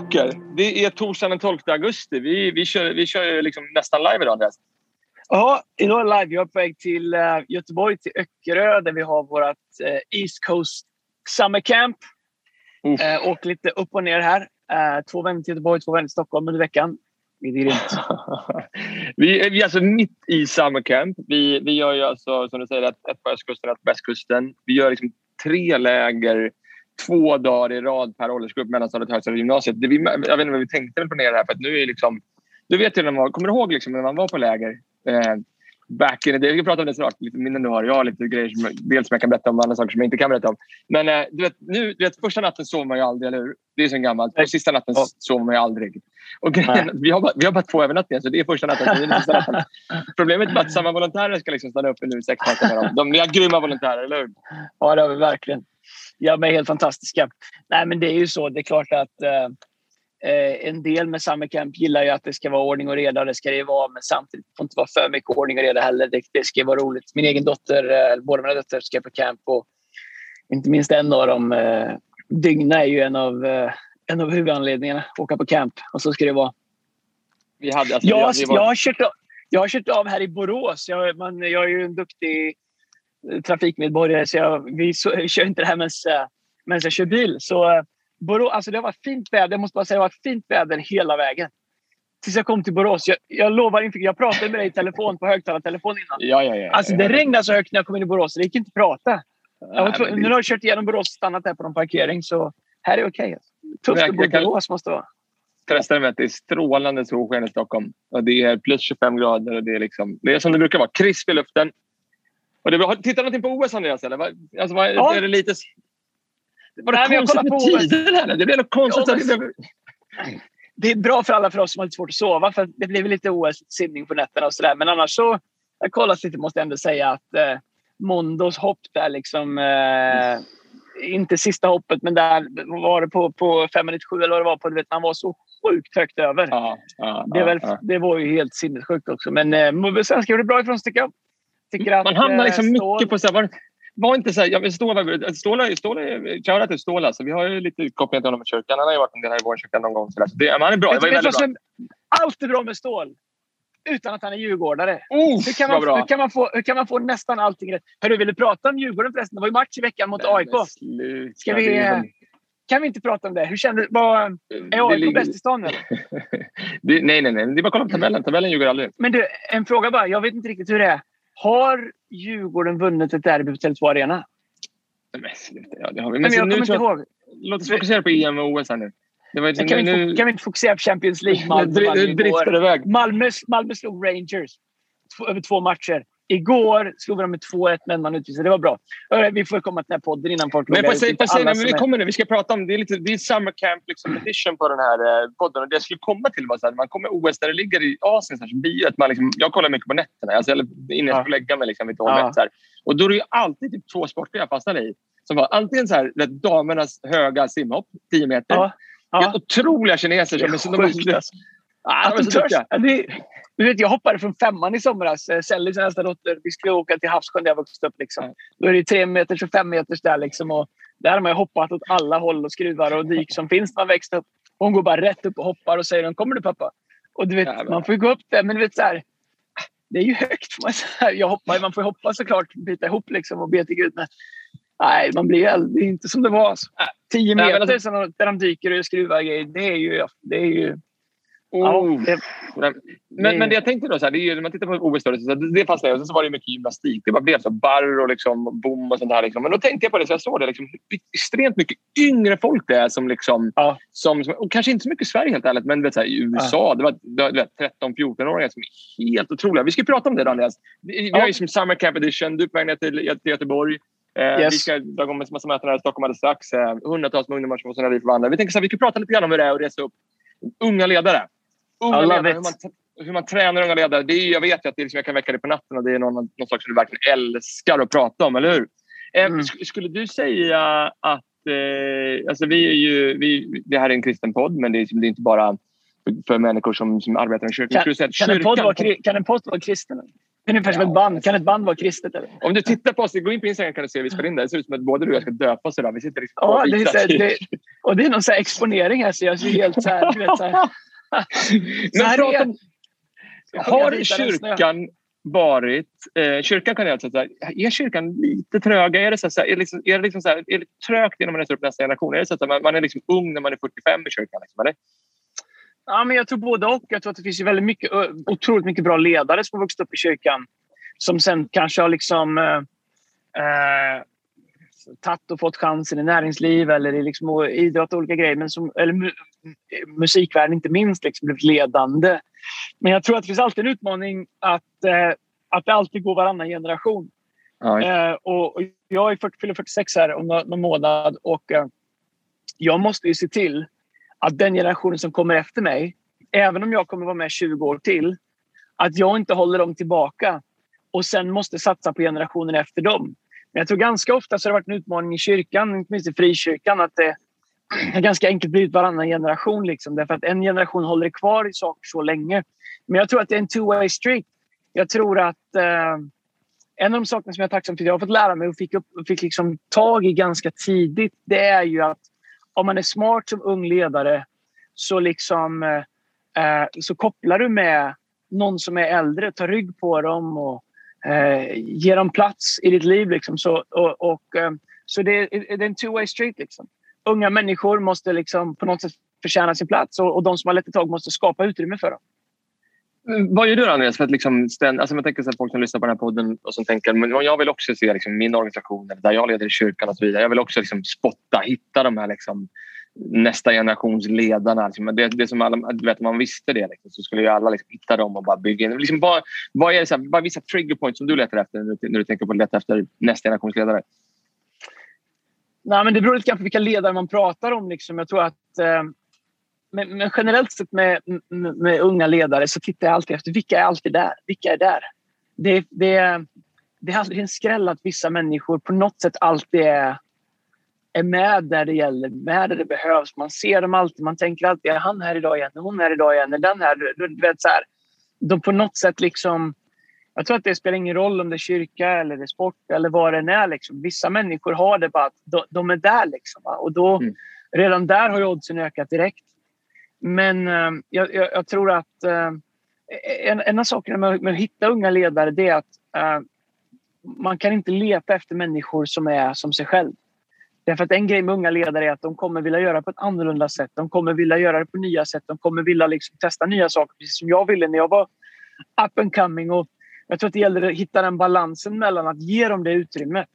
saker. Det är torsdagen den 12 augusti. Vi, vi kör, vi kör liksom nästan live idag, Andreas. Ja, idag är live. Jag är på väg till uh, Göteborg, till Öckerö där vi har vårt uh, East Coast Summer Camp. Uh, och lite upp och ner här. Två vänner till Göteborg, två vänner till Stockholm under veckan. Det är grymt. vi, är, vi är alltså mitt i Summer Camp. Vi, vi gör ju alltså, som du säger, ett, ett på östkusten ett på västkusten. Vi gör liksom tre läger två dagar i rad per åldersgrupp mellanstadiet och högstadiegymnasiet. Det vi, jag vet inte vad vi tänkte på det här för att nu är liksom... Du vet ju när man, kommer du ihåg liksom när man var på läger? Eh, back in the day. Vi ska prata om det snart. Lite mindre nu har jag lite grejer som, dels som jag kan berätta om andra saker som jag inte kan berätta om. Men eh, du vet, nu, du vet, första natten sover man ju aldrig, eller hur? Det är så gammalt. Och sista natten ja. sover man ju aldrig. Och grejen, vi, har bara, vi har bara två övernattningar, så det är första natten. Så det är sista natten. Problemet är att samma volontärer ska liksom stanna uppe nu sex nätter med dem. De är grymma volontärer, eller hur? Ja, det har vi verkligen. Ja, men helt fantastiska. Nej, men det är ju så. Det är klart att eh, eh en del med Summer Camp gillar ju att det ska vara ordning och reda. Det ska det vara, men samtidigt får det inte vara för mycket ordning och reda heller. Det, det ska vara roligt. Min egen dotter, eh, båda mina döttrar ska på camp och inte minst en av dem, eh, Dygna, är ju en av, eh, en av huvudanledningarna. Åka på camp och så ska det vara. Vi hade, alltså, jag, vi var... jag, har kört, jag har kört av här i Borås. Jag, man, jag är ju en duktig trafikmedborgare så jag, vi så, kör inte det här medan jag kör bil. Så, eh, Borås, alltså det har varit fint väder. Jag måste bara säga det har varit fint väder hela vägen. Tills jag kom till Borås. Jag, jag lovar Jag pratade med dig i telefon på högtalartelefon innan. Ja, ja, ja, alltså, det regnade så högt när jag kom in i Borås. Det gick inte att prata. Jag var, nu har jag kört igenom Borås och stannat där på någon parkering. Så här är okej. Okay. Tufft att bo i Borås måste det vara. Trösta med att det är strålande solsken i Stockholm. Och det är plus 25 grader. Och det, är liksom, det är som det brukar vara. Krisp i luften. Och det, tittar du någonting på OS, Andreas? Eller? Alltså, var, ja. är det lite... Var det Nej, konstigt med tiden? Eller? Det blev något konstigt. Ja, men... det är bra för alla för oss som har lite svårt att sova. För det blev lite OS-simning på nätterna och sådär. Men annars så... Jag kollat lite måste jag ändå säga att eh, Mondos hopp där liksom... Eh, inte sista hoppet, men där var det på, på 5 minuter 7 eller vad det var. På, du vet, han var så sjukt högt över. Ja, ja, det, väl, det, var ju helt sinnessjukt också. Men eh, svenskar gjorde bra ifrån sig tycker jag. Att, Man hamnar liksom eh, Stål... mycket på... Så här, var, var inte så här, jag vill Ståla, Ståla, Ståla, Shoutout till Ståla. Så vi har ju lite kopplingar till honom i kyrkan. Han har ju varit en del här i vår kyrkan någon gång. Så det, han är bra. Vet, vet bra. Allt är bra med Stål. Utan att han är djurgårdare. Oh, hur, kan man, hur, kan man få, hur kan man få nästan allting rätt? Hörru, vill du prata om Djurgården förresten? Det var ju match i veckan mot AIK. Ska vi, kan vi inte prata om det? Hur kände, var, är AIK bäst i stan eller? nej, nej, nej. Det är bara att kolla på tabellen. Tabellen ljuger aldrig. Men du, en fråga bara. Jag vet inte riktigt hur det är. Har Djurgården vunnit ett derby på Tele2 Arena? Men ja, det har vi. Men, men jag kommer inte ihåg. Låt oss fokusera på EM och OS här nu. Var, kan, nu, vi, kan vi inte fokusera på Champions League? Malmö, Malmö, Malmö slog Rangers över två matcher. Igår slog vi dem med 2-1 men man utvisade. Det var bra. Vi får komma till den här podden innan folk men, säga, säga, men vi kommer nu. Vi ska prata om det. Är lite, det är summer camp liksom, edition på den här eh, podden. Och det jag skulle komma till var att man kommer OS där det ligger i Asien. Så här, att man liksom, jag kollar mycket på nätterna. Alltså, innan jag ska lägga mig liksom, vid ja. så här. Och då är det ju alltid typ två sporter jag fastnar i. Som var antingen så här, damernas höga simhopp, 10 meter. Ja. Ja. Otroliga kineser. Som är de, Ah, de törs, det, du vet, jag hoppade från femman i somras. Eh, Sellis nästa dotter. Vi skulle åka till havssjön där jag vuxit upp. Liksom. Då är det tre meters och fem meters där. Liksom, och där har man hoppat åt alla håll och skruvar och dyk som finns när man växte upp. Hon går bara rätt upp och hoppar och säger “Kommer du pappa?” och du vet. Man får gå upp där, men du vet så här, Det är ju högt. Jag hoppar, man får hoppa såklart, bita ihop liksom och be till Gud. Men, nej, man blir det är inte som det var. Alltså. Tio meter nej, alltså, där de dyker och skruvar grejer. Det är ju... Det är ju Oh. Ja, det, men, men det jag tänkte då, så här, det är, när man tittar på OS så det, fastnade och sen så var det mycket gymnastik. Det bara blev så barr och liksom, bom och sånt där. Liksom. Men då tänkte jag på det, så jag såg det, liksom, extremt mycket yngre folk det är som, liksom, ja. som, som och kanske inte så mycket i Sverige helt ärligt, men vet, så här, i USA, ja. det var 13-14-åringar som är helt otroliga. Vi ska prata om det Andreas. Vi, vi har ju som Summer Camp Edition, du är på väg ner till, till Göteborg. Eh, yes. Vi ska dra igång en massa möten här i Stockholm alldeles strax. Eh, hundratals med ungdomar som får sina liv förvandlade. Vi tänker så här, vi ska prata lite grann om hur det är att resa upp unga ledare unga ledare, hur man, hur man tränar unga ledare. Det är, jag vet ju att det är liksom, jag kan väcka dig på natten och det är någon, någon sak som du verkligen älskar att prata om, eller hur? Eh, mm. Skulle du säga att... Eh, alltså vi är ju, vi, det här är en kristen podd, men det är, det är inte bara för, människor som, som arbetar i kyrkan. Kan, kan, kyrkan, en podd vara, kan en podd vara kristen? Det är ungefär som ett band. Kan ett band vara kristet? Eller? Om du tittar på oss, gå in på Instagram kan du se vi spelar in det. Det ser ut som att både du och jag ska döpas idag. Vi sitter liksom ja, det, är, det, Och det är någon så exponering här så jag ser helt så här... Du vet, så här. Men prata om, har kyrkan varit... Eh, kyrkan kan jag säga, är kyrkan lite tröga? Är det, så, är det, liksom, är det, liksom så här, är det trögt innan man reser upp nästa generation? Är det så att man, man är liksom ung när man är 45 i kyrkan? Liksom, eller? Ja, men jag tror både och. Jag tror att det finns väldigt mycket, otroligt mycket bra ledare som har vuxit upp i kyrkan som sen kanske har liksom, eh, eh, tagit och fått chansen i näringsliv eller i liksom idrott och olika grejer. Men som, eller mu musikvärlden inte minst liksom blivit ledande. Men jag tror att det finns alltid en utmaning att, eh, att det alltid går varannan generation. Eh, och, och, jag är 40, fyller 46 här om någon månad och eh, jag måste ju se till att den generationen som kommer efter mig, även om jag kommer vara med 20 år till, att jag inte håller dem tillbaka och sen måste satsa på generationen efter dem. Men jag tror ganska ofta så har det varit en utmaning i kyrkan, inte minst i frikyrkan, att det har ganska enkelt blivit varannan generation. Liksom, därför att en generation håller kvar i saker så länge. Men jag tror att det är en two-way street. Jag tror att eh, en av de sakerna som jag är tacksam för att jag har fått lära mig och fick, upp, fick liksom tag i ganska tidigt, det är ju att om man är smart som ung ledare så, liksom, eh, eh så kopplar du med någon som är äldre, tar rygg på dem och eh, ge dem plats i ditt liv. Liksom. Så, och, och eh, så det, det, är en two-way street. Liksom. Unga människor måste liksom på något sätt förtjäna sin plats och, och de som har lätt tag måste skapa utrymme för dem. Mm, vad gör du Andreas för att liksom ständ, alltså jag tänker så folk som lyssnar på den här podden och som tänker men jag vill också se liksom min organisation där jag leder i kyrkan och så vidare. Jag vill också liksom spotta, hitta de här liksom nästa generations ledarna. Liksom. Det, det som alla, vet, om man visste det liksom, så skulle ju alla liksom hitta dem och bara bygga in. Liksom, vad, vad är det, så här, bara vissa trigger points som du letar efter när du, när du tänker på att leta efter nästa generations ledare? Nej, men det beror lite grann på vilka ledare man pratar om. Liksom. Jag tror att eh, men, men, generellt sett med, med, med, unga ledare så tittar jag alltid efter vilka är alltid där? Vilka är där? Det, det, det är aldrig en skräll att vissa människor på något sätt alltid är, är med där det gäller, med där det behövs. Man ser dem alltid, man tänker alltid är han här idag igen, är hon här idag igen, är den här? Du, vet, så här. De på något sätt liksom... Jag tror att det spelar ingen roll om det är kyrka eller det är sport eller vad det än är. Liksom. Vissa människor har det bara att de, de är där. Liksom, och då, mm. Redan där har ju oddsen ökat direkt. Men eh, jag, jag, tror att eh, en, en av sakerna med, med, att hitta unga ledare det är att eh, man kan inte leta efter människor som är som sig själv. Därför att en grej med unga ledare är att de kommer vilja göra på ett annorlunda sätt. De kommer vilja göra det på nya sätt. De kommer vilja liksom testa nya saker, precis som jag ville när jag var up and coming. Och jag tror att det gäller att hitta den balansen mellan att ge dem det utrymmet.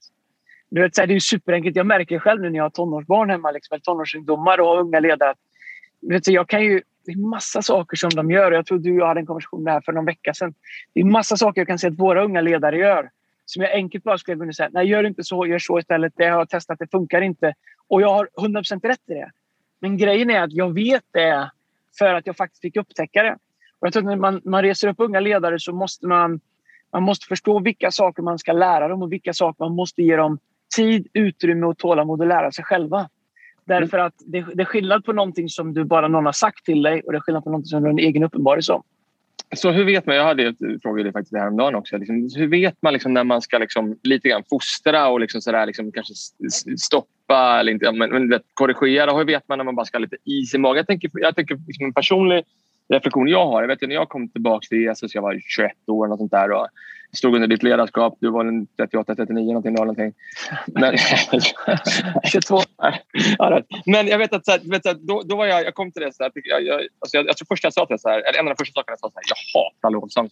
Du vet, det är superenkelt. Jag märker själv nu när jag har tonårsbarn hemma, liksom, eller tonårsungdomar och unga ledare. Du vet jag kan ju, det är massa saker som de gör. Jag tror du och jag hade en konversation om det här för någon vecka sedan. Det är massa saker jag kan se att våra unga ledare gör som jag enkelt bara skulle kunna säga, nej gör inte så, gör så istället. Det har jag testat, det funkar inte. Och jag har 100% rätt i det. Men grejen är att jag vet det för att jag faktiskt fick upptäcka det. Och jag tror att när man, man reser upp unga ledare så måste man, man måste förstå vilka saker man ska lära dem och vilka saker man måste ge dem tid, utrymme och tålamod att lära sig själva. Därför att det, det, är skillnad på någonting som du bara någon har sagt till dig och det är skillnad på någonting som du har en egen uppenbarelse om. Så hur vet man, jag hade ett fråga faktiskt häromdagen också, liksom, hur vet man liksom när man ska liksom lite grann fostra och liksom sådär, liksom kanske stoppa eller inte, men, men korrigera? Hur vet man när man bara ska ha lite is i magen? Jag tänker, jag tänker liksom en personlig reflektion jag har. Jag vet när jag kom tillbaka till Jesus, jag var 21 år och sånt där. Och stod under ditt ledarskap. Du var en 38, 39 någonting. någonting. Men, 22. Men jag vet att, så här, vet, att då, då var jag, jag kom till det så här, jag, jag, alltså jag, jag tror första jag sa till det så här, eller en av de första sakerna jag sa så här, jag hatar lovsång.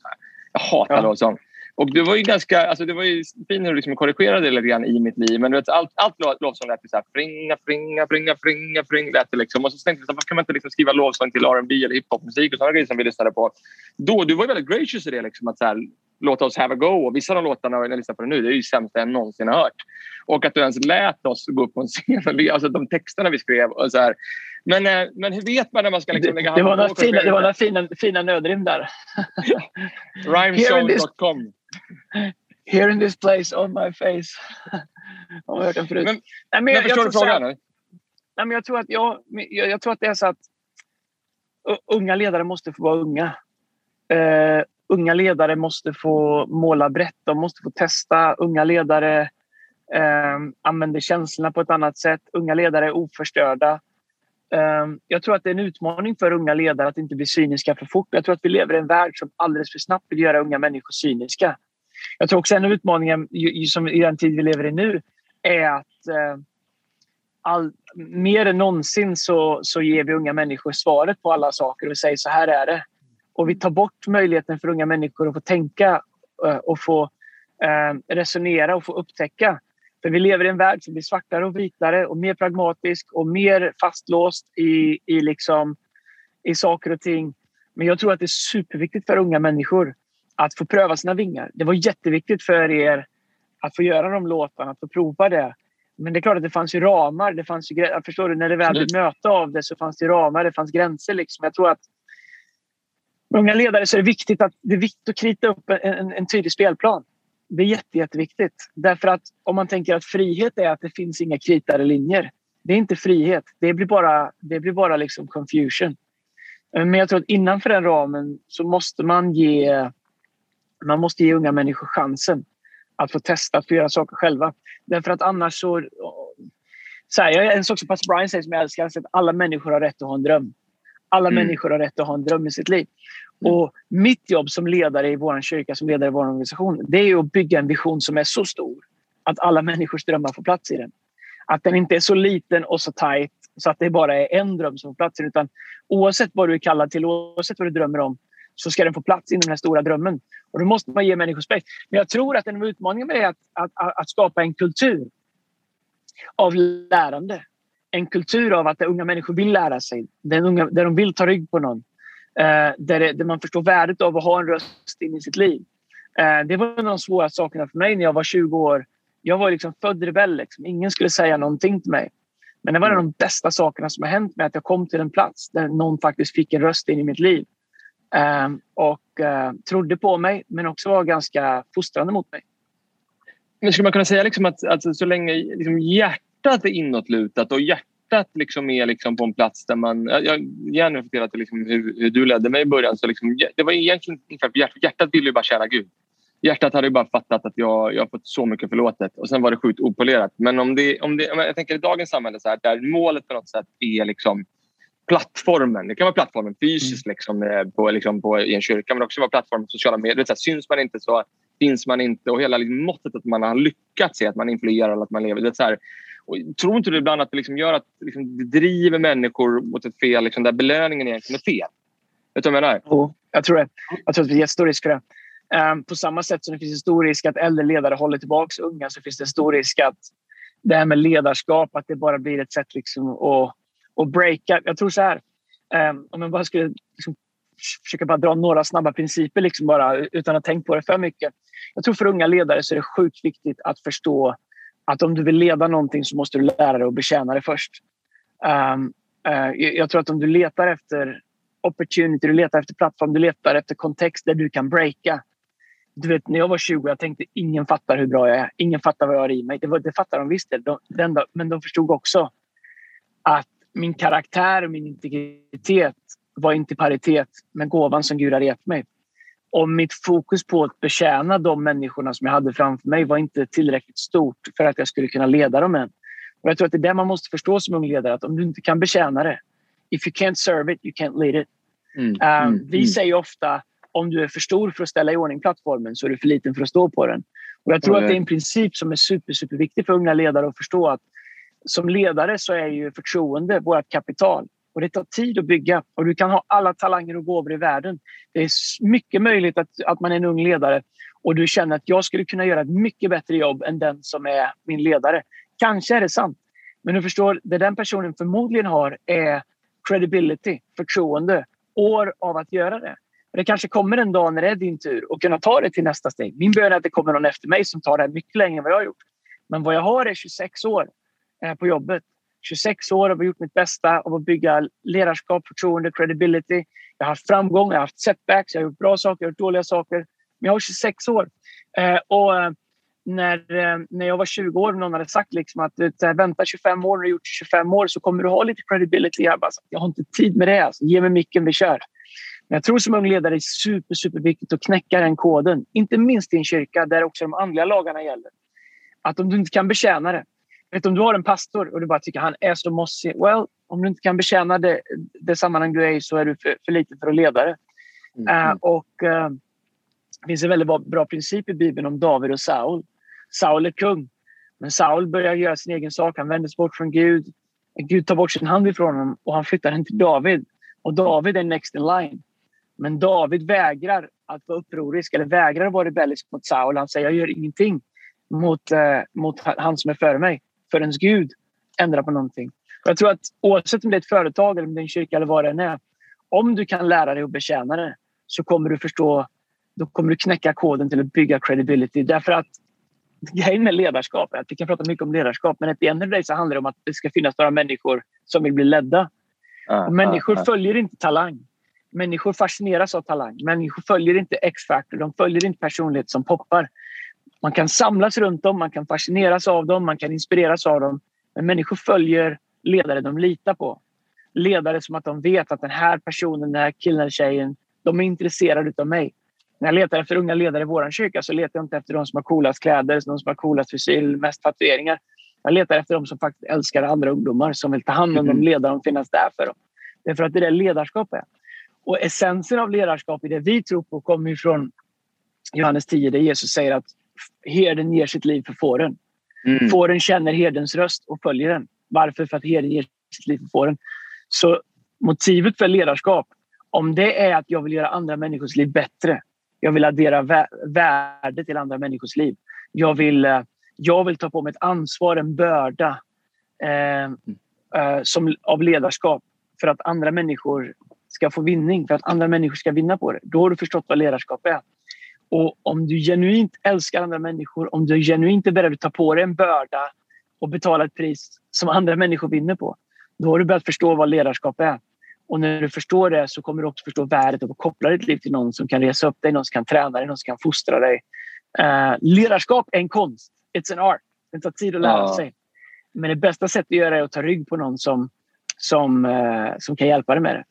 Jag hatar ja. lovsång. Och du var ju ganska, alltså det var ju fint hur du liksom korrigerade det lite grann i mitt liv. Men du vet, allt, allt lovsång lät så här fringa, fringa, fringa, fringa, fringa. Lät det liksom. Och så tänkte jag, varför kan man inte liksom skriva lovsång till R&B eller hiphopmusik och sådana grejer som vi lyssnade på. Då, du var ju väldigt gracious i det. Liksom, att så här, låta oss have a go. Och vissa av de låtarna jag lyssnar på det nu, det är ju sämsta jag någonsin har hört. Och att du ens lät oss gå upp på en scen. Alltså de texterna vi skrev. Och så här. Men, eh, men hur vet man när man ska liksom lägga det, det var några fina, det var några fina, fina nödrim där. Rhymeshow.com Here in this place on my face. har hört den förut. Men, Nej, men jag, förstår du frågan? Nej, men jag, tror att jag, jag, jag, tror att det är så att unga ledare måste få vara unga. Uh, unga ledare måste få måla brett. De måste få testa. Unga ledare eh, använder känslorna på ett annat sätt. Unga ledare är oförstörda. Eh, jag tror att det är en utmaning för unga ledare att inte bli cyniska för fort. Jag tror att vi lever i en värld som alldeles för snabbt vill göra unga människor cyniska. Jag tror också en av utmaningarna som i den tid vi lever i nu är att eh, all, mer än någonsin så, så ger vi unga människor svaret på alla saker och säger så här är det. Och vi tar bort möjligheten för unga människor att få tänka uh, och få uh, resonera och få upptäcka. För vi lever i en värld som blir svartare och vitare och mer pragmatisk och mer fastlåst i, i, liksom, i saker och ting. Men jag tror att det är superviktigt för unga människor att få pröva sina vingar. Det var jätteviktigt för er att få göra de låtarna, att få prova det. Men det är klart att det fanns ju ramar. Det fanns ju, förstår du, när det väl blev möte av det så fanns det ramar, det fanns gränser. Liksom. Jag tror att unga ledare så är det viktigt att, det är viktigt att krita upp en, en, en tydlig spelplan. Det är jätte, jätteviktigt. Därför att om man tänker att frihet är att det finns inga kritade linjer. Det är inte frihet. Det blir bara, det blir bara liksom confusion. Eh, men jag tror att innanför den ramen så måste man ge, man måste ge unga människor chansen att få testa, att få göra saker själva. Därför att annars så... Eh, så här, en sak som pastor Brian säger som jag älskar, är att alla människor har rätt att ha en dröm. Alla mm. människor har rätt att ha en dröm i sitt liv. Mm. Och mitt jobb som ledare i vår kyrka, som ledare i vår organisation, det är att bygga en vision som är så stor att alla människors drömmar får plats i den. Att den inte är så liten och så tajt så att det bara är en dröm som får plats i den. Utan oavsett vad du är kallad till, oavsett vad du drömmer om, så ska den få plats inom den här stora drömmen. Och då måste man ge människor respekt. Men jag tror att en av utmaningarna är att, att, att, att skapa en kultur av lärande. En kultur av att unga människor vill lära sig. där, unga, där de vill ta rygg på någon. Eh, där, det, där, man förstår värdet av att ha en röst in i sitt liv. Eh, det var en av de svåra sakerna för mig när jag var 20 år. Jag var liksom född rebell. Liksom. Ingen skulle säga någonting till mig. Men det var en av de bästa sakerna som har hänt mig att jag kom till en plats där någon faktiskt fick en röst in i mitt liv. Eh, och eh, trodde på mig, men också var ganska fostrande mot mig. Men skulle man kunna säga liksom att, att så länge liksom hjärtat är inåtlutat och hjärtat liksom är liksom på en plats där man... Jag gärna reflekterat liksom hur, hur, du ledde mig i början. Så liksom, det var egentligen hjärtat, hjärtat ville ju bara tjäna Gud. Hjärtat hade ju bara fattat att jag, jag har fått så mycket förlåtet och sen var det sjukt opolerat. Men om det, om det, jag tänker i dagens samhälle så här, där målet på något sätt är liksom plattformen. Det kan vara plattformen fysiskt mm. liksom, eh, på, liksom, på, i en kyrka men också vara plattformen på sociala medier. Så här, syns man inte så finns man inte och hela liksom, måttet att man har lyckats i att man influerar eller att man lever. Det är så här, och tror inte du ibland att det liksom gör att liksom, det driver människor mot ett fel liksom, där belöningen egentligen är fel? Vet du vad jag menar? Jo, jag tror det. Jag tror att det finns jättestor risk för det. Um, på samma sätt som det finns en stor risk att äldre ledare håller tillbaka unga så finns det en stor risk att det här med ledarskap, att det bara blir ett sätt liksom att, att breaka. Jag tror så här, um, om jag bara skulle liksom försöka bara dra några snabba principer liksom bara, utan att tänka på det för mycket. Jag tror för unga ledare så är det sjukt viktigt att förstå att om du vill leda någonting så måste du lära dig att betjäna det först. Um, uh, jag tror att om du letar efter opportunity, du letar efter plattform, du letar efter kontext där du kan breaka. Du vet, när jag var 20 jag tänkte ingen fattar hur bra jag är. Ingen fattar vad jag har i mig. Det, var, det fattar de visst. De, de, men de förstod också att min karaktär och min integritet var inte i paritet med gåvan som Gud hade gett mig. Och mitt fokus på att betjäna de människorna som jag hade framför mig var inte tillräckligt stort för att jag skulle kunna leda dem än. Och jag tror att det är det man måste förstå som ung ledare, att om du inte kan betjäna det, if you can't serve it, you can't lead it. Mm, um, mm, vi mm. säger ofta, om du är för stor för att ställa i ordning plattformen så är du för liten för att stå på den. Och jag tror att det är en princip som är super, superviktig för unga ledare att förstå att som ledare så är ju förtroende vårt kapital. Och det tar tid att bygga och du kan ha alla talanger och gåvor i världen. Det är mycket möjligt att, att man är en ung ledare och du känner att jag skulle kunna göra ett mycket bättre jobb än den som är min ledare. Kanske är det sant. Men du förstår, det den personen förmodligen har är credibility, förtroende, år av att göra det. Det kanske kommer en dag när det är din tur och kunna ta det till nästa steg. Min bön är att det kommer någon efter mig som tar det mycket längre än vad jag har gjort. Men vad jag har är 26 år eh, på jobbet 26 år och har gjort mitt bästa av att bygga ledarskap, förtroende, credibility. Jag har haft framgång, jag har haft setbacks, jag har gjort bra saker, jag har gjort dåliga saker. Men jag har 26 år. Eh, och eh, när, eh, när jag var 20 år och någon hade sagt liksom att vänta 25 år, när du gjort 25 år så kommer du ha lite credibility. Jag bara, jag har inte tid med det. Alltså. Ge mig micken, vi kör. Men jag tror som ung ledare är super, superviktigt att knäcka den koden. Inte minst i en kyrka där också de andliga lagarna gäller. Att om du inte kan betjäna det, Vet, om du har en pastor och du bara tycker han är så mossig. Well, Om du inte kan betjäna det, det sammanhang du är i så är du för, för liten för att leda det. Mm. Uh, och, uh, det finns en väldigt bra, bra princip i Bibeln om David och Saul. Saul är kung, men Saul börjar göra sin egen sak. Han vänder sig bort från Gud. Gud tar bort sin hand ifrån honom och han flyttar den till David. Och David är next in line. Men David vägrar att vara upprorisk eller vägrar att vara rebellisk mot Saul. Han säger jag gör ingenting mot, eh, mot han som är före mig förrän Gud ändrar på någonting. Och jag tror att oavsett om det är ett företag eller om det är en kyrka eller vad det än är. Om du kan lära dig att betjäna det så kommer du förstå, då kommer du knäcka koden till att bygga credibility. Därför att grejen med ledarskap är att vi kan prata mycket om ledarskap men ett end of så handlar det om att det ska finnas några människor som vill bli ledda. Uh, människor uh, följer inte talang. Människor fascineras av talang. Människor följer inte X-factor. De följer inte personlighet som poppar. Man kan samlas runt dem, man kan fascineras av dem, man kan inspireras av dem. Men människor följer ledare de litar på. Ledare som att de vet att den här personen, den här killen eller tjejen, de är intresserade av mig. När jag letar efter unga ledare i vår kyrka så letar jag inte efter de som har coolast kläder, de som har coolast frisyr, mest tatueringar. Jag letar efter de som faktiskt älskar andra ungdomar, som vill ta hand om mm. dem, leda dem, finnas där för dem. Det är för att det är det ledarskap är. Och essensen av ledarskap i det vi tror på kommer ifrån Johannes 10 där Jesus säger att herden ger sitt liv för fåren. Mm. Fåren känner herdens röst och följer den. Varför? För att herden ger sitt liv för fåren. Så motivet för ledarskap, om det är att jag vill göra andra människors liv bättre. Jag vill addera vä värde till andra människors liv. Jag vill, eh, jag vill ta på mig ett ansvar, en börda eh, eh, som, av ledarskap för att andra människor ska få vinning, för att andra människor ska vinna på det. Då har du förstått vad ledarskap är. Och om du genuint älskar andra människor, om du genuint är beredd att ta på dig en börda och betala ett pris som andra människor vinner på, då har du börjat förstå vad ledarskap är. Och när du förstår det så kommer du också förstå värdet av att koppla ditt liv till någon som kan resa upp dig, någon som kan träna dig, någon som kan fostra dig. Uh, ledarskap är en konst. It's an art. Det tar tid att lära ja. sig. Men det bästa sättet att göra det är att ta rygg på någon som, som, uh, som kan hjälpa dig med det.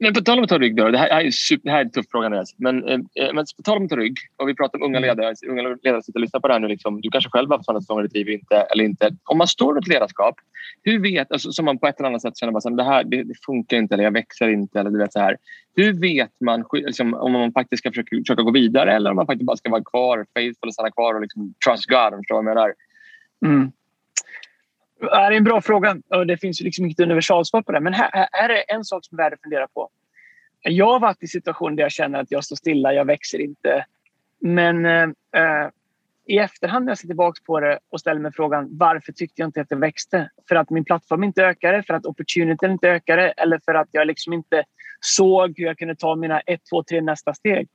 Men på tal om att ta rygg då. Det här är, super, det här är en tuff fråga. Andreas. Men, eh, men på tal om att ta rygg och vi pratar om unga mm. ledare. Unga ledare sitter och lyssnar på det här nu. Liksom, du kanske själv har haft sådana säsonger i ditt liv inte, eller inte. Om man står i ett ledarskap, hur vet, alltså, som man på ett eller annat sätt känner att det här det, det, funkar inte eller jag växer inte. Eller du vet, så här. Hur vet man liksom, om man faktiskt ska försöka, försöka gå vidare eller om man faktiskt bara ska vara kvar, faithful och stanna kvar och liksom, trust God? Förstår vad jag menar? Mm. Det är en bra fråga och det finns liksom inget universalsvar på det. Men här, här är det en sak som är värd att fundera på. Jag har varit i situationer där jag känner att jag står stilla, jag växer inte. Men eh, eh, i efterhand när jag ser tillbaka på det och ställer mig frågan varför tyckte jag inte att jag växte? För att min plattform inte ökade, för att opportunityn inte ökade eller för att jag liksom inte såg hur jag kunde ta mina ett, två, tre nästa steg.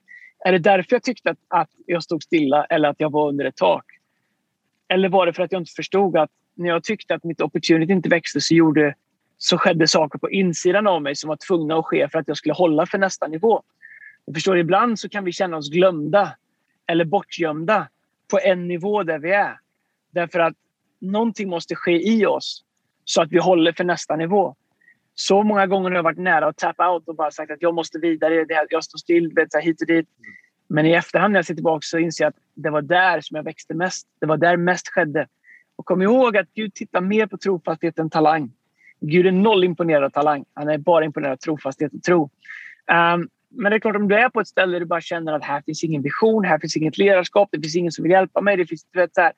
Är det därför jag tyckte att, att jag stod stilla eller att jag var under ett tak? Eller var det för att jag inte förstod att när jag tyckte att mitt opportunity inte växte så gjorde så skedde saker på insidan av mig som var tvungna att ske för att jag skulle hålla för nästa nivå. Jag förstår, ibland så kan vi känna oss glömda eller bortgömda på en nivå där vi är. Därför att någonting måste ske i oss så att vi håller för nästa nivå. Så många gånger har jag varit nära att tappa out och bara sagt att jag måste vidare, jag står still, vet, hit och dit. Men i efterhand när jag ser tillbaka så inser jag att det var där som jag växte mest. Det var där mest skedde. Och kom ihåg att Gud tittar mer på trofasthet än talang. Gud är noll imponerad av talang. Han är bara imponerad av trofasthet och tro. Um, men det är klart, om du är på ett ställe där du bara känner att här finns ingen vision, här finns inget ledarskap, det finns ingen som vill hjälpa mig. Det finns, vet, så här,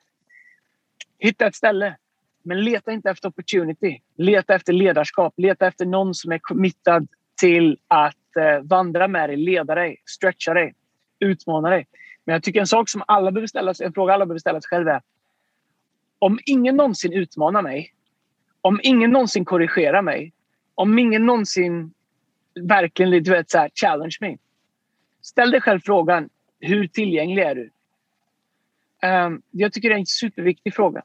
hitta ett ställe. Men leta inte efter opportunity. Leta efter ledarskap. Leta efter någon som är committad till att eh, vandra med dig, leda dig, stretcha dig, utmana dig. Men jag tycker en sak som alla behöver ställa sig, en fråga alla behöver ställa sig själva är om ingen någonsin utmanar mig om ingen någonsin korrigerar mig, om ingen någonsin verkligen du vet, så här, challenge mig. Ställ dig själv frågan, hur tillgänglig är du? Um, jag tycker det är en superviktig fråga.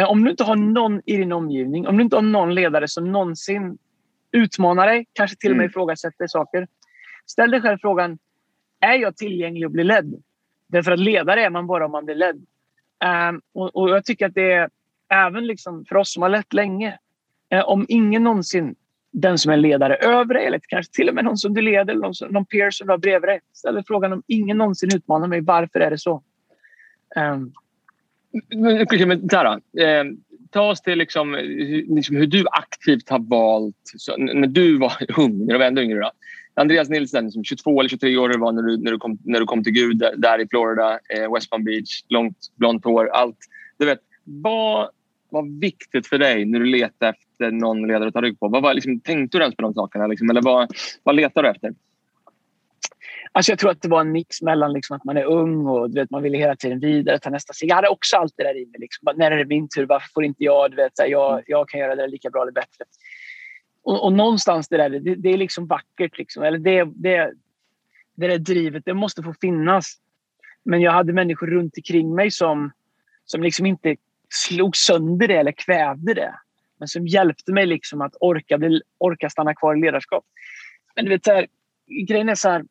Uh, om du inte har någon i din omgivning, om du inte har någon ledare som någonsin utmanar dig, kanske till och med mm. ifrågasätter saker. Ställ dig själv frågan, är jag tillgänglig och blir ledd? Därför att ledare är man bara om man blir ledd. Um, och, och, jag tycker att det är även liksom för oss som har lett länge. Eh, om ingen någonsin den som är ledare över dig eller kanske till och med någon som du leder eller någon, någon peer som du har bredvid dig ställer frågan om ingen någonsin utmanar mig. Varför är det så? Um. Men, men, eh, ta oss till liksom, eh, liksom hur du aktivt har valt... Så, när du var ung, när du var ändå yngre. Då. Andreas Nilsen, som 22 eller 23 år var när du, när du, kom, när du kom till Gud där, där i Florida, eh, West Palm Beach, långt blont hår, allt. Du vet, vad var viktigt för dig när du letade efter någon ledare att ta rygg på? Vad var, liksom, tänkte du ens på de sakerna? Liksom, eller vad, vad letade du efter? Alltså jag tror att det var en mix mellan liksom att man är ung och du vet, man vill hela tiden vidare, ta nästa steg. Jag hade också allt det där i mig. Liksom. När är det min tur? Varför får inte jag? Du vet, så här, jag, jag kan göra det lika bra eller bättre. Och, och någonstans det där, det, det är liksom vackert. Liksom. Eller det, det, det där drivet, det måste få finnas. Men jag hade människor runt omkring mig som, som liksom inte slog sönder det eller kvävde det. Men som hjälpte mig liksom att orka, bli, orka stanna kvar i ledarskap. Men du vet, så här, grejen är så här.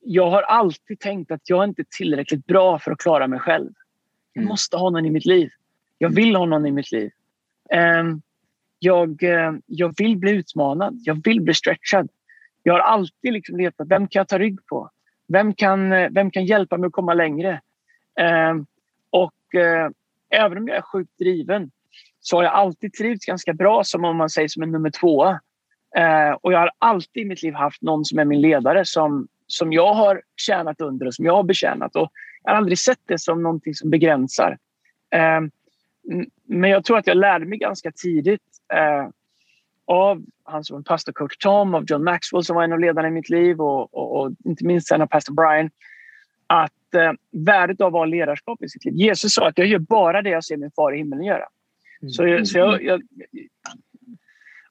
Jag har alltid tänkt att jag inte är tillräckligt bra för att klara mig själv. Jag mm. måste ha någon i mitt liv. Jag vill ha någon i mitt liv. Um, jag, eh, jag vill bli utmanad. Jag vill bli stretchad. Jag har alltid liksom letat, vem kan jag ta rygg på? Vem kan, eh, vem kan hjälpa mig att komma längre? Eh, och eh, även om jag är sjukt driven så har jag alltid trivts ganska bra som om man säger som en nummer tvåa. Eh, och jag har alltid i mitt liv haft någon som är min ledare som, som jag har tjänat under och som jag har betjänat. Och jag har aldrig sett det som någonting som begränsar. Eh, men jag tror att jag lärde mig ganska tidigt eh, av han som var pastorcoach Tom, av John Maxwell som var en av ledarna i mitt liv och, och, och inte minst sen av pastor Brian att eh, värdet av att vara ledarskap i sitt liv. Jesus sa att jag gör bara det jag ser min far i himlen göra. Mm. Så, så jag, jag,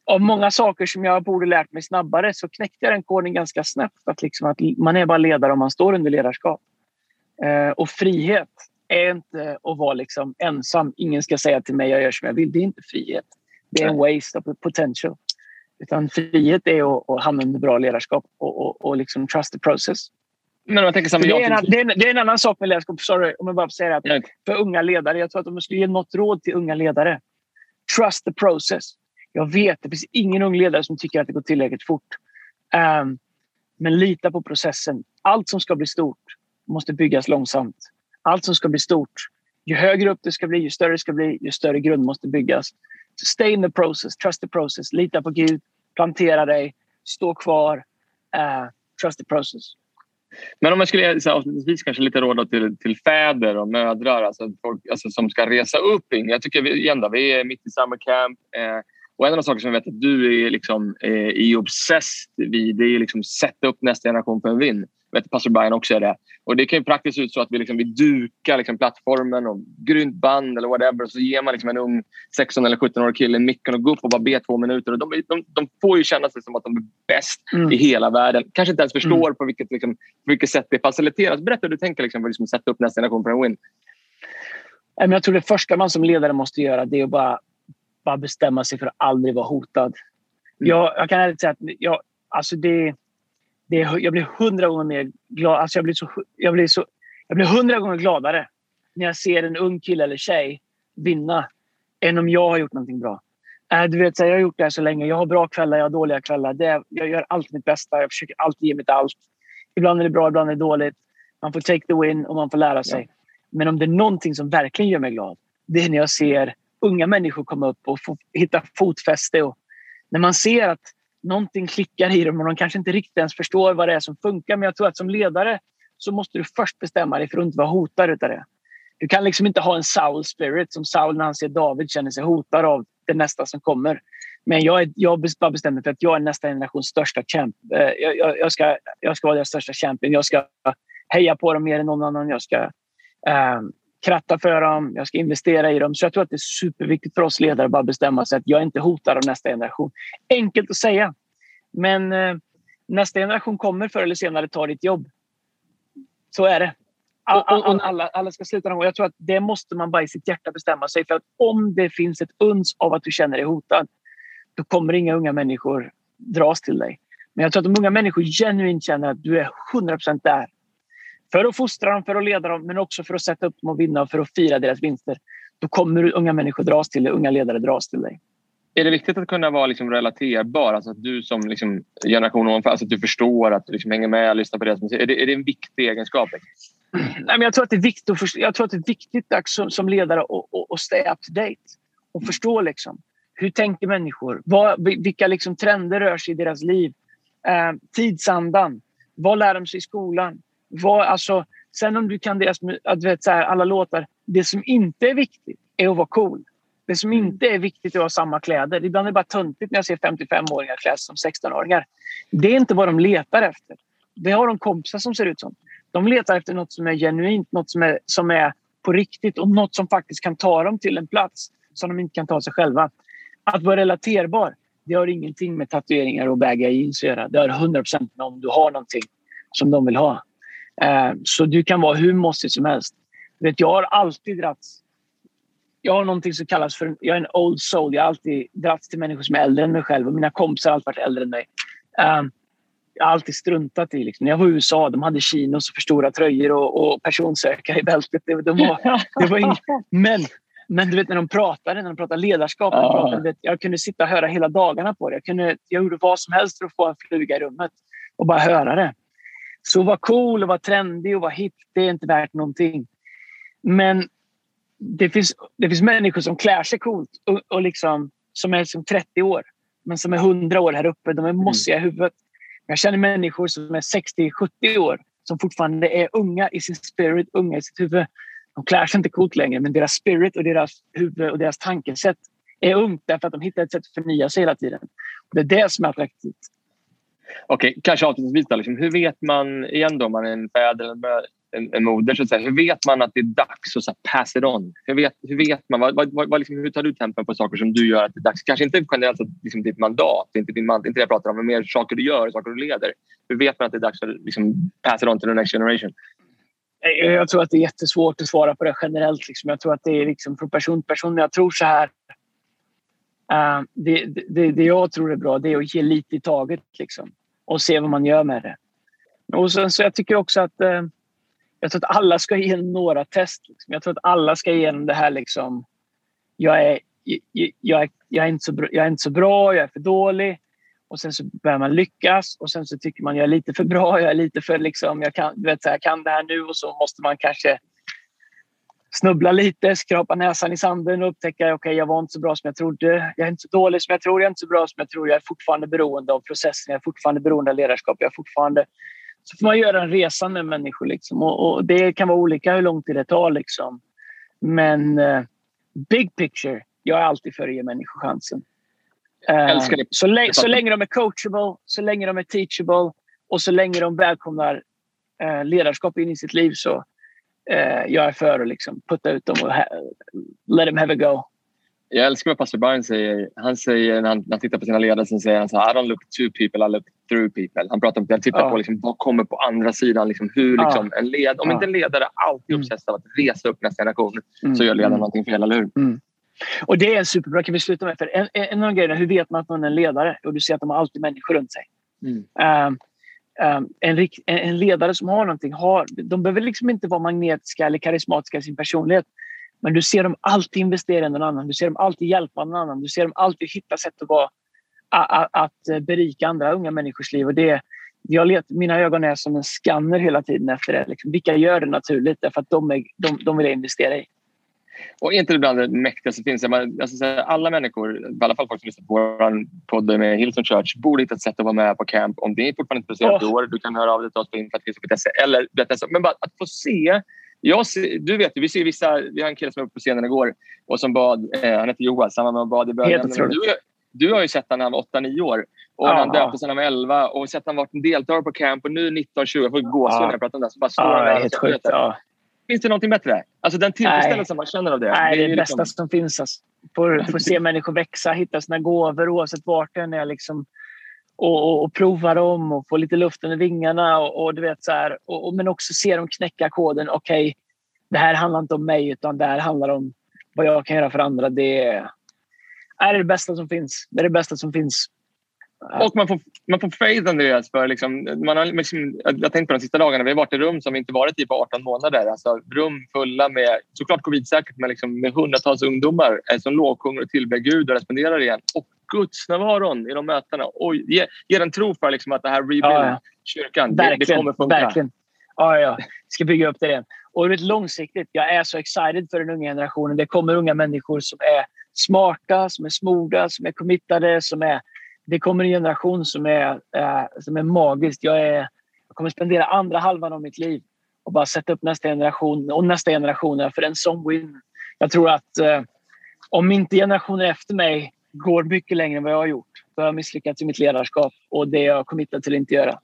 av många saker som jag borde lärt mig snabbare så knäckte jag den koden ganska snabbt. Att, liksom att man är bara ledare om man står under ledarskap. Eh, och frihet är inte att vara liksom ensam. Ingen ska säga till mig jag gör som jag vill. Det är inte frihet. Det är en waste of potential. Utan frihet är att, att hamna under bra ledarskap och, och, och liksom trust the process. Men jag tänker det, är en, det, är en, det, är en, annan sak med ledarskap. Sorry, om jag bara säga det. För unga ledare. Jag tror att om man skulle ge något råd till unga ledare. Trust the process. Jag vet, det finns ingen ung ledare som tycker att det går tillräckligt fort. Um, men lita på processen. Allt som ska bli stort måste byggas långsamt. Allt som ska bli stort, ju högre upp det ska bli, ju större det ska bli, ju större grund måste byggas. So stay in the process, trust the process, lita på Gud, plantera dig, stå kvar, uh, trust the process. Men om jag skulle så avslutningsvis kanske lite råd till, till fäder och mödrar alltså folk, alltså, som ska resa upp in. Jag tycker vi, igen då, vi är mitt i summer camp. Eh, och en av de saker som jag vet att du är liksom, eh, obsessed vid det är liksom sätta upp nästa generation för en vinn. Vet pastor Brian också är det. Och det kan ju praktiskt ut så att vi, liksom, vi dukar liksom plattformen och grynt band eller whatever. Och så ger man liksom en ung 16 eller 17-årig kille micken och gå upp och bara be två minuter. Och de, de, de får ju känna sig som att de är bäst mm. i hela världen. Kanske inte ens förstår mm. på, vilket, liksom, på vilket sätt det faciliteras. Berätta hur du tänker liksom, för att liksom, sätta upp nästa generation för en win. Jag tror det första man som ledare måste göra det är att bara bara bestämma sig för att aldrig vara hotad. Mm. Jag, jag kan ärligt säga att jag, alltså det, det, jag blir hundra gånger mer glad. Alltså jag, blir så, jag, blir så, jag blir hundra gånger gladare när jag ser en ung kille eller tjej vinna än om jag har gjort någonting bra. Äh, du vet, jag har gjort det här så länge. Jag har bra kvällar, jag har dåliga kvällar. Det, jag gör alltid mitt bästa. Jag försöker alltid ge mitt allt. Ibland är det bra, ibland är det dåligt. Man får take the win och man får lära sig. Ja. Men om det är någonting som verkligen gör mig glad, det är när jag ser unga människor komma upp och få hitta fotfäste. Och när man ser att någonting klickar i dem och de kanske inte riktigt ens förstår vad det är som funkar. Men jag tror att som ledare så måste du först bestämma dig för att inte vara hotad utav det. Du kan liksom inte ha en Saul spirit som Saul när han ser David känner sig hotad av det nästa som kommer. Men jag, är, jag bara bestämmer för att jag är nästa generations största champ. Eh, jag, jag, jag, ska, jag ska vara deras största champion. Jag ska heja på dem mer än någon annan. Jag ska um, kratta för dem, jag ska investera i dem. Så jag tror att det är superviktigt för oss ledare att bara bestämma sig att jag inte hotar av nästa generation. Enkelt att säga, men eh, nästa generation kommer förr eller senare ta ditt jobb. Så är det. All, all, alla, alla ska sluta någon gång. Jag tror att det måste man bara i sitt hjärta bestämma sig för. att Om det finns ett uns av att du känner dig hotad, då kommer inga unga människor dras till dig. Men jag tror att om unga människor genuint känner att du är 100% där för att fostra dem, för att leda dem, men också för att sätta upp dem och vinna och för att fira deras vinster. Då kommer unga människor dras till dig, unga ledare dras till dig. Är det viktigt att kunna vara liksom relaterbar? Alltså att du som liksom generation ovanför, alltså att du förstår, att du liksom hänger med och lyssnar på deras musik. Är det, är det en viktig egenskap? Nej, men jag, tror att det är viktigt att jag tror att det är viktigt som, som ledare att, att stay up to date och förstå liksom, hur tänker människor? Vad, vilka liksom trender rör sig i deras liv? Eh, tidsandan. Vad lär de sig i skolan? Vad, alltså, sen om du kan deras att vet, så här, alla låtar. Det som inte är viktigt är att vara cool. Det som mm. inte är viktigt är att ha samma kläder. Ibland är det bara töntigt när jag ser 55-åringar klä som 16-åringar. Det är inte vad de letar efter. Det har de kompisar som ser ut som. De letar efter något som är genuint, något som är, som är på riktigt och något som faktiskt kan ta dem till en plats som de inte kan ta sig själva. Att vara relaterbar, det har ingenting med tatueringar och baggy jeans att göra. Det har 100 med om du har någonting som de vill ha. Eh, så du kan vara hur mossig som helst. Vet, jag har alltid dragits... Jag har någonting som kallas för... Jag är en old soul. Jag har alltid dragits till människor som är äldre än mig själv. Och mina kompisar har alltid varit äldre än mig. Eh, jag har alltid struntat i. Liksom. När jag var i USA de hade chinos och för stora tröjor och, och personsökare i bältet. Det, de var, det var inget, men, men du vet när de pratade, när de pratade ledarskap. Ja. Pratade, vet, jag kunde sitta och höra hela dagarna på det. Jag, kunde, jag gjorde vad som helst för att få en fluga i rummet och bara höra det. Så att vara cool och vara trendig och vara hip, det är inte värt någonting. Men det finns, det finns människor som klär sig coolt och, och liksom, som är som 30 år men som är 100 år här uppe. De är mossiga i huvudet. Jag känner människor som är 60-70 år som fortfarande är unga i sin spirit, unga i sitt huvud. De klär sig inte coolt längre, men deras spirit och deras huvud och deras tankesätt är ungt därför att de hittar ett sätt att förnya sig hela tiden. Det är det som är attraktivt. Okej, okay, kanske avslutningsvis. Liksom, hur vet man, igen då, om man är en fäder eller en, en moder, så att säga, hur vet man att det är dags att så här, pass it on? Hur vet, hur vet man? Vad, vad, vad, liksom, hur tar du tempen på saker som du gör att det är dags? Kanske inte generellt liksom, ditt mandat, inte, din man, inte det jag pratar om, men mer saker du gör, saker du leder. Hur vet man att det är dags att liksom, pass it on till the next generation? Jag tror att det är jättesvårt att svara på det generellt. Liksom. Jag tror att det är liksom från person till person. Jag tror så här. Uh, det, det, det jag tror är bra det är att ge lite i taget liksom, och se vad man gör med det. Och sen, så jag tycker också att uh, jag tror att alla ska igenom några test. Liksom. Jag tror att alla ska igenom det här liksom. Jag är, jag, jag, jag, är inte så bra, jag är inte så bra, jag är för dålig. Och sen så börjar man lyckas och sen så tycker man jag är lite för bra, jag är lite för liksom, jag kan, vet, så jag kan det här nu och så måste man kanske snubbla lite, skrapa näsan i sanden och upptäcka att okay, jag var inte så bra som jag trodde. Jag är inte så dålig som jag tror, jag är inte så bra som jag tror. Jag är fortfarande beroende av processen, jag är fortfarande beroende av ledarskap. Jag är fortfarande så får man göra en resa med människor. Liksom. Och, och, det kan vara olika hur lång tid det tar. Liksom. Men uh, big picture, jag är alltid för att ge människor chansen. Uh, så, lä så länge de är coachable, så länge de är teachable och så länge de välkomnar uh, ledarskap in i sitt liv så uh, jag är för att liksom putta ut dem och let them have a go. Jag älskar vad pastor Byron säger. Han säger när han, när han tittar på sina ledare så säger han så här, I don't look to people, I look through people. Han pratar om att titta ja. på liksom, vad kommer på andra sidan. Liksom, hur, liksom, en led, om ja. inte en ledare alltid mm. obsessad av att resa upp nästa generation mm. så gör ledaren mm. någonting fel, eller hur? Mm. Och det är en superbra, kan vi sluta med? För en, en av grejerna, hur vet man att man är en ledare? Och du ser att de har alltid människor runt sig. Mm. Um, Ehm, en, en, ledare som har någonting, har, de behöver liksom inte vara magnetiska eller karismatiska i sin personlighet. Men du ser dem alltid investera i någon annan. Du ser dem alltid hjälpa någon annan. Du ser dem alltid hitta sätt att, vara, att, att berika andra unga människors liv. Och det, jag let, mina ögon är som en skanner hela tiden efter det. Liksom, vilka gör det naturligt? Därför att de, är, de, de vill investera i. Och inte det bland det mäktigaste finns. Jag säga, alla människor, i alla fall folk som lyssnar på vår podd med Hillsong Church, borde hitta ett sätt att vara med på camp. Om det är fortfarande inte speciellt oh. år, du kan höra av dig till oss på info.se eller Men bara att få se ser, du vet vi ser vissa, vi har en kille som var uppe på scenen igår och som bad, eh, han heter Johan, han var med och bad i början. Du, du har ju sett honom när han var 8-9 år och ja, han döptes när han var 11 och sett han varit en deltagare på camp och nu 19-20. Jag får gåshud när jag pratar om det. Så bara ja, det är helt sjukt. Ja. Finns det någonting bättre? Alltså den tillfredsställelsen man känner av det. Nej, det är det, liksom... bästa som finns. Alltså. Får, får se människor växa, hitta sina gåvor oavsett vart den är. Liksom och, och, och, prova dem och få lite luft under vingarna. Och, och du vet så här, och, men också se dem knäcka koden. Okej, okay, det här handlar inte om mig utan det här handlar om vad jag kan göra för andra. Det är, är det bästa som finns. Det är det bästa som finns. Och man får, man får faith Andreas. För liksom, man har liksom, jag tänkte på de sista dagarna. Vi har varit i rum som vi inte varit i på 18 månader. Alltså, rum fulla med, såklart covidsäkert, men liksom med hundratals ungdomar som lovsjunger och tillber Gud och responderar igen. Och Guds närvaron i de mötena. Och ger, ger en tro för liksom, att det här rebuild ja, kyrkan, det, det, kommer funka. Verkligen. Ja, ja. Ska bygga upp det igen. Och vet, långsiktigt, jag är så excited för den unga generationen. Det kommer unga människor som är smarta, som är smorda, som är committade, som är... Det kommer en generation som är, äh, som är magisk. Jag, är, jag kommer spendera andra halvan av mitt liv och bara sätta upp nästa generation och nästa generation för en sån win. Jag tror att äh, om inte generationer efter mig går mycket längre än vad jag har gjort, då har jag misslyckats i mitt ledarskap och det jag committat till att inte göra.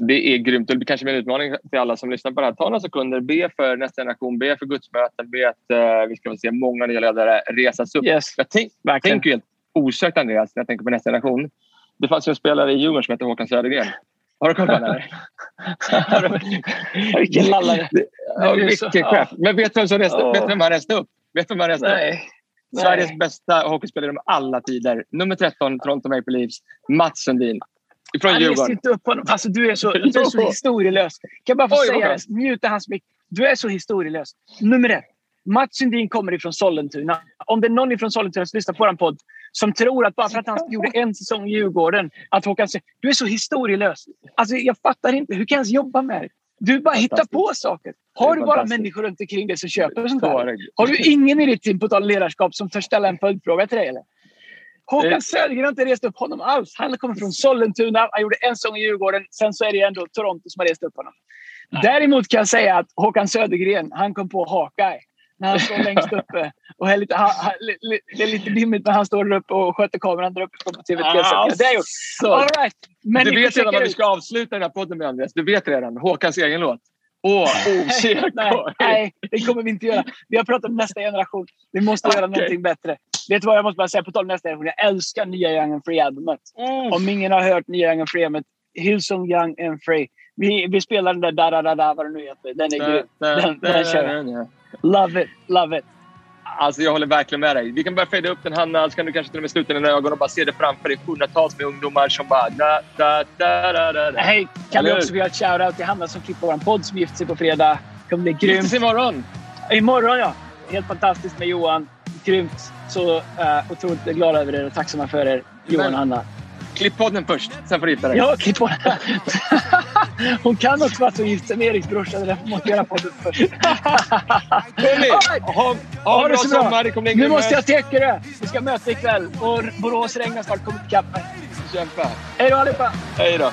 Det är grymt. Det kanske blir en utmaning till alla som lyssnar på det här. Ta några sekunder, be för nästa generation, be för gudsmöten, be att uh, vi ska få se många nya ledare resas upp. Yes, jag tänk, tänker osökt, Andreas, när jag tänker på nästa generation. Det fanns ju en spelare i Djurgården som hette Håkan Södergren. Har du koll på honom? Vilken lallare. Ja, vilken chef. Men vet du vem, som reste, oh. vet vem han reste upp? Vet du vem han reste Nej. upp? Sveriges bästa hockeyspelare med alla tider. Nummer 13, Toronto Maple Leafs, Mats Sundin. Från Han Djurgården. inte upp honom. Alltså, du, är så, du är så historielös. Kan jag bara få Oj, säga det? Muta hans mick. Du är så historielös. Nummer ett. Mats Sundin kommer ifrån Sollentuna. Om det är någon ifrån Sollentuna som lyssnar på vår podd som tror att bara för att han gjorde en säsong i Djurgården att Håkan Du är så historielös. Alltså, jag fattar inte. Hur kan jag ens jobba med det? Du bara hittar på saker. Har du bara människor runt omkring dig som köper sånt där? Har du ingen i ditt team, på tal ledarskap, som törs ställa en följdfråga till dig? Eller? Håkan Södergren har inte rest upp honom alls. Han kommer från Sollentuna. Han gjorde en säsong i Djurgården. Sen så är det ändå Toronto som har rest upp honom. Däremot kan jag säga att Håkan Södergren, han kom på Hawkeye när han står längst uppe. Och är lite, ha, ha, li, det är lite dimmigt när han står där uppe och sköter kameran där uppe på TV3. Ah, det är gjort. All right. Men du vet redan vad vi ska avsluta den här podden med, Andreas. Du vet redan. Håkans egen låt. Åh, oh, nej, nej, det kommer vi inte göra. Vi har pratat om nästa generation. Vi måste okay. göra någonting bättre. Vet du vad jag måste bara säga på tal om nästa generation? Jag älskar nya Young and Free-albumet. Mm. Om ingen har hört nya Young and Free-albumet, Hillsong Young and Free. Vi, vi spelar den där da da da da vad det nu heter. Den är grym. Den, den kör jag. Love it, love it. Alltså jag håller verkligen med dig. Vi kan börja fejda upp den Hanna, så kan du kanske till och med sluta dina ögon och bara se det framför dig. Hundratals med ungdomar som bara... Da, da, da, da, da. Hej! Kan vi också göra ett shout-out till Hanna som klipper vår podd som gifter sig på fredag. Det kommer bli grymt. Gifter sig imorgon! Imorgon ja! Helt fantastiskt med Johan. Grymt. Så uh, otroligt glada över er och tacksamma för er, Johan och Hanna. Klipp podden först, sen får du gifta dig. Ja, klipp podden. Hon kan också vara så gift som Eriks brorsa. Därför måste göra podden först. Hörni, ha, ha en bra sommar. Det kommer nu måste jag till Ekerö. Vi ska möta ikväll. Och Borås regnar snart. Kommer ikapp mig. Kämpa. Hej då allihopa. Hej då.